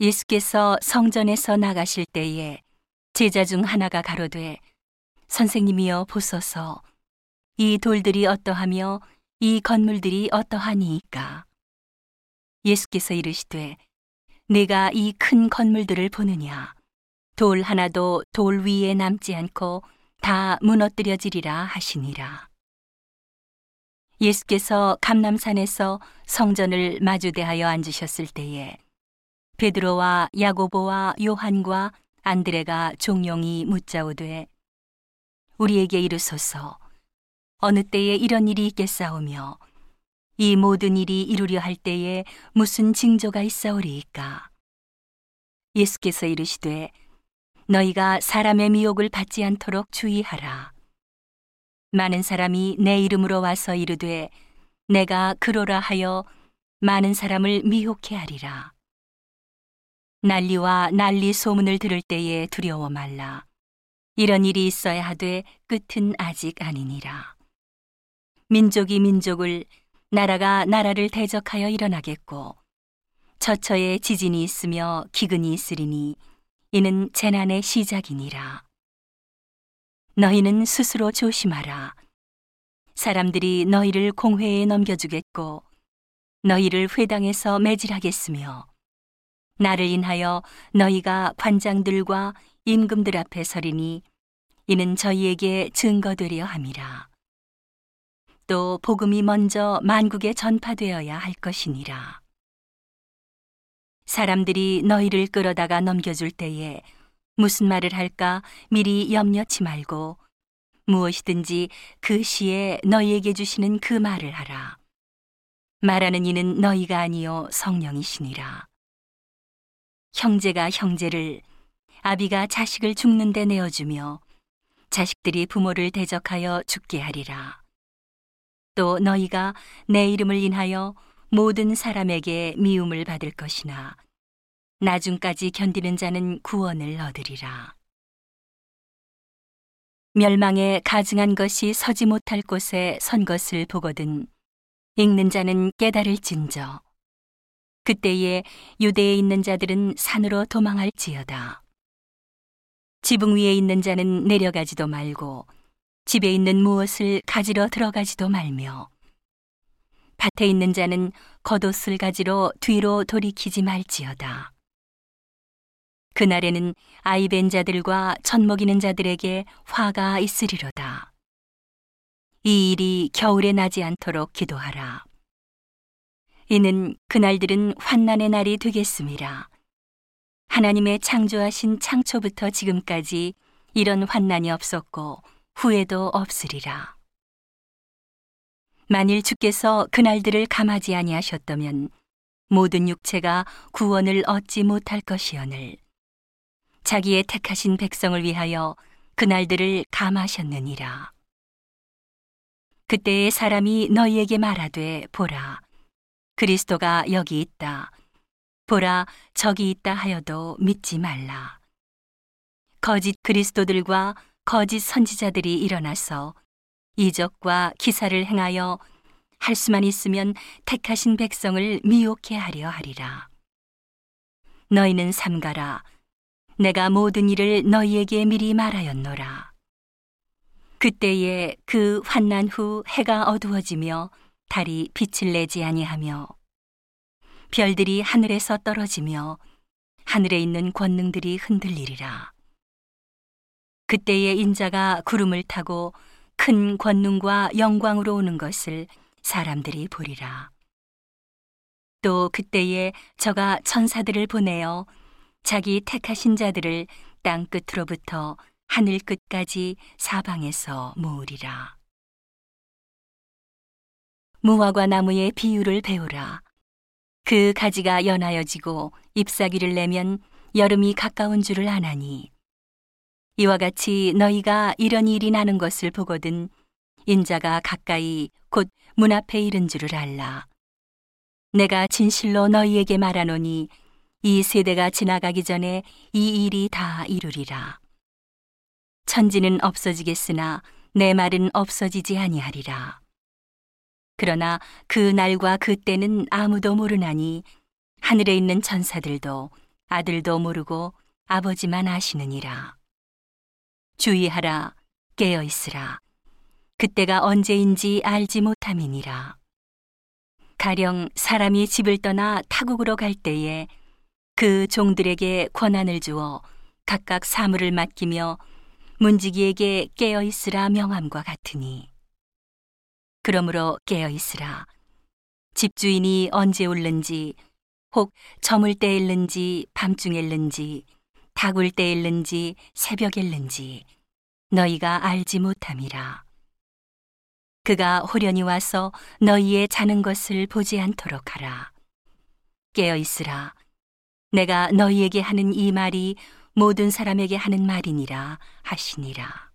예수께서 성전에서 나가실 때에 제자 중 하나가 가로되 선생님이여 보소서. 이 돌들이 어떠하며 이 건물들이 어떠하니이까? 예수께서 이르시되 내가 이 큰 건물들을 보느냐? 돌 하나도 돌 위에 남지 않고 다 무너뜨려지리라 하시니라. 예수께서 감남산에서 성전을 마주대하여 앉으셨을 때에 베드로와 야고보와 요한과 안드레가 종용이 묻자오되 우리에게 이르소서 어느 때에 이런 일이 있겠사오며 이 모든 일이 이루려 할 때에 무슨 징조가 있사오리이까? 예수께서 이르시되 너희가 사람의 미혹을 받지 않도록 주의하라. 많은 사람이 내 이름으로 와서 이르되 내가 그로라 하여 많은 사람을 미혹해 하리라 난리와 난리 소문을 들을 때에 두려워 말라. 이런 일이 있어야 하되 끝은 아직 아니니라. 민족이 민족을, 나라가 나라를 대적하여 일어나겠고, 처처에 지진이 있으며 기근이 있으리니, 이는 재난의 시작이니라. 너희는 스스로 조심하라. 사람들이 너희를 공회에 넘겨주겠고, 너희를 회당에서 매질하겠으며, 나를 인하여 너희가 관장들과 임금들 앞에 서리니 이는 저희에게 증거되려 함이라. 또 복음이 먼저 만국에 전파되어야 할 것이니라. 사람들이 너희를 끌어다가 넘겨줄 때에 무슨 말을 할까 미리 염려치 말고 무엇이든지 그 시에 너희에게 주시는 그 말을 하라. 말하는 이는 너희가 아니요 성령이시니라. 형제가 형제를 아비가 자식을 죽는 데 내어주며 자식들이 부모를 대적하여 죽게 하리라. 또 너희가 내 이름을 인하여 모든 사람에게 미움을 받을 것이나 나중까지 견디는 자는 구원을 얻으리라. 멸망에 가증한 것이 서지 못할 곳에 선 것을 보거든 읽는 자는 깨달을 진저 그때에 유대에 있는 자들은 산으로 도망할지어다. 지붕 위에 있는 자는 내려가지도 말고 집에 있는 무엇을 가지러 들어가지도 말며 밭에 있는 자는 겉옷을 가지러 뒤로 돌이키지 말지어다. 그날에는 아이벤 자들과 젖 먹이는 자들에게 화가 있으리로다. 이 일이 겨울에 나지 않도록 기도하라. 이는 그날들은 환난의 날이 되겠습니다. 하나님의 창조하신 창초부터 지금까지 이런 환난이 없었고 후에도 없으리라. 만일 주께서 그날들을 감하지 아니하셨다면 모든 육체가 구원을 얻지 못할 것이오늘 자기의 택하신 백성을 위하여 그날들을 감하셨느니라. 그때의 사람이 너희에게 말하되 보라 그리스도가 여기 있다. 보라, 저기 있다 하여도 믿지 말라. 거짓 그리스도들과 거짓 선지자들이 일어나서 이적과 기사를 행하여 할 수만 있으면 택하신 백성을 미혹해 하려 하리라. 너희는 삼가라. 내가 모든 일을 너희에게 미리 말하였노라. 그때에 그 환난 후 해가 어두워지며 달이 빛을 내지 아니하며 별들이 하늘에서 떨어지며 하늘에 있는 권능들이 흔들리리라. 그때에 인자가 구름을 타고 큰 권능과 영광으로 오는 것을 사람들이 보리라. 또 그때에 저가 천사들을 보내어 자기 택하신 자들을 땅 끝으로부터 하늘 끝까지 사방에서 모으리라. 무화과 나무의 비유를 배우라. 그 가지가 연하여지고 잎사귀를 내면 여름이 가까운 줄을 아나니 이와 같이 너희가 이런 일이 나는 것을 보거든 인자가 가까이 곧 문 앞에 이른 줄을 알라. 내가 진실로 너희에게 말하노니 이 세대가 지나가기 전에 이 일이 다 이루리라. 천지는 없어지겠으나 내 말은 없어지지 아니하리라. 그러나 그 날과 그 때는 아무도 모르나니 하늘에 있는 천사들도 아들도 모르고 아버지만 아시느니라. 주의하라, 깨어 있으라. 그때가 언제인지 알지 못함이니라. 가령 사람이 집을 떠나 타국으로 갈 때에 그 종들에게 권한을 주어 각각 사물을 맡기며 문지기에게 깨어 있으라 명함과 같으니 그러므로 깨어 있으라. 집주인이 언제 올는지 혹 저물 때 일는지 밤중에 일는지 다굴 때 일는지 새벽에 일는지 너희가 알지 못함이라. 그가 호련히 와서 너희의 자는 것을 보지 않도록 하라. 깨어 있으라. 내가 너희에게 하는 이 말이 모든 사람에게 하는 말이니라 하시니라.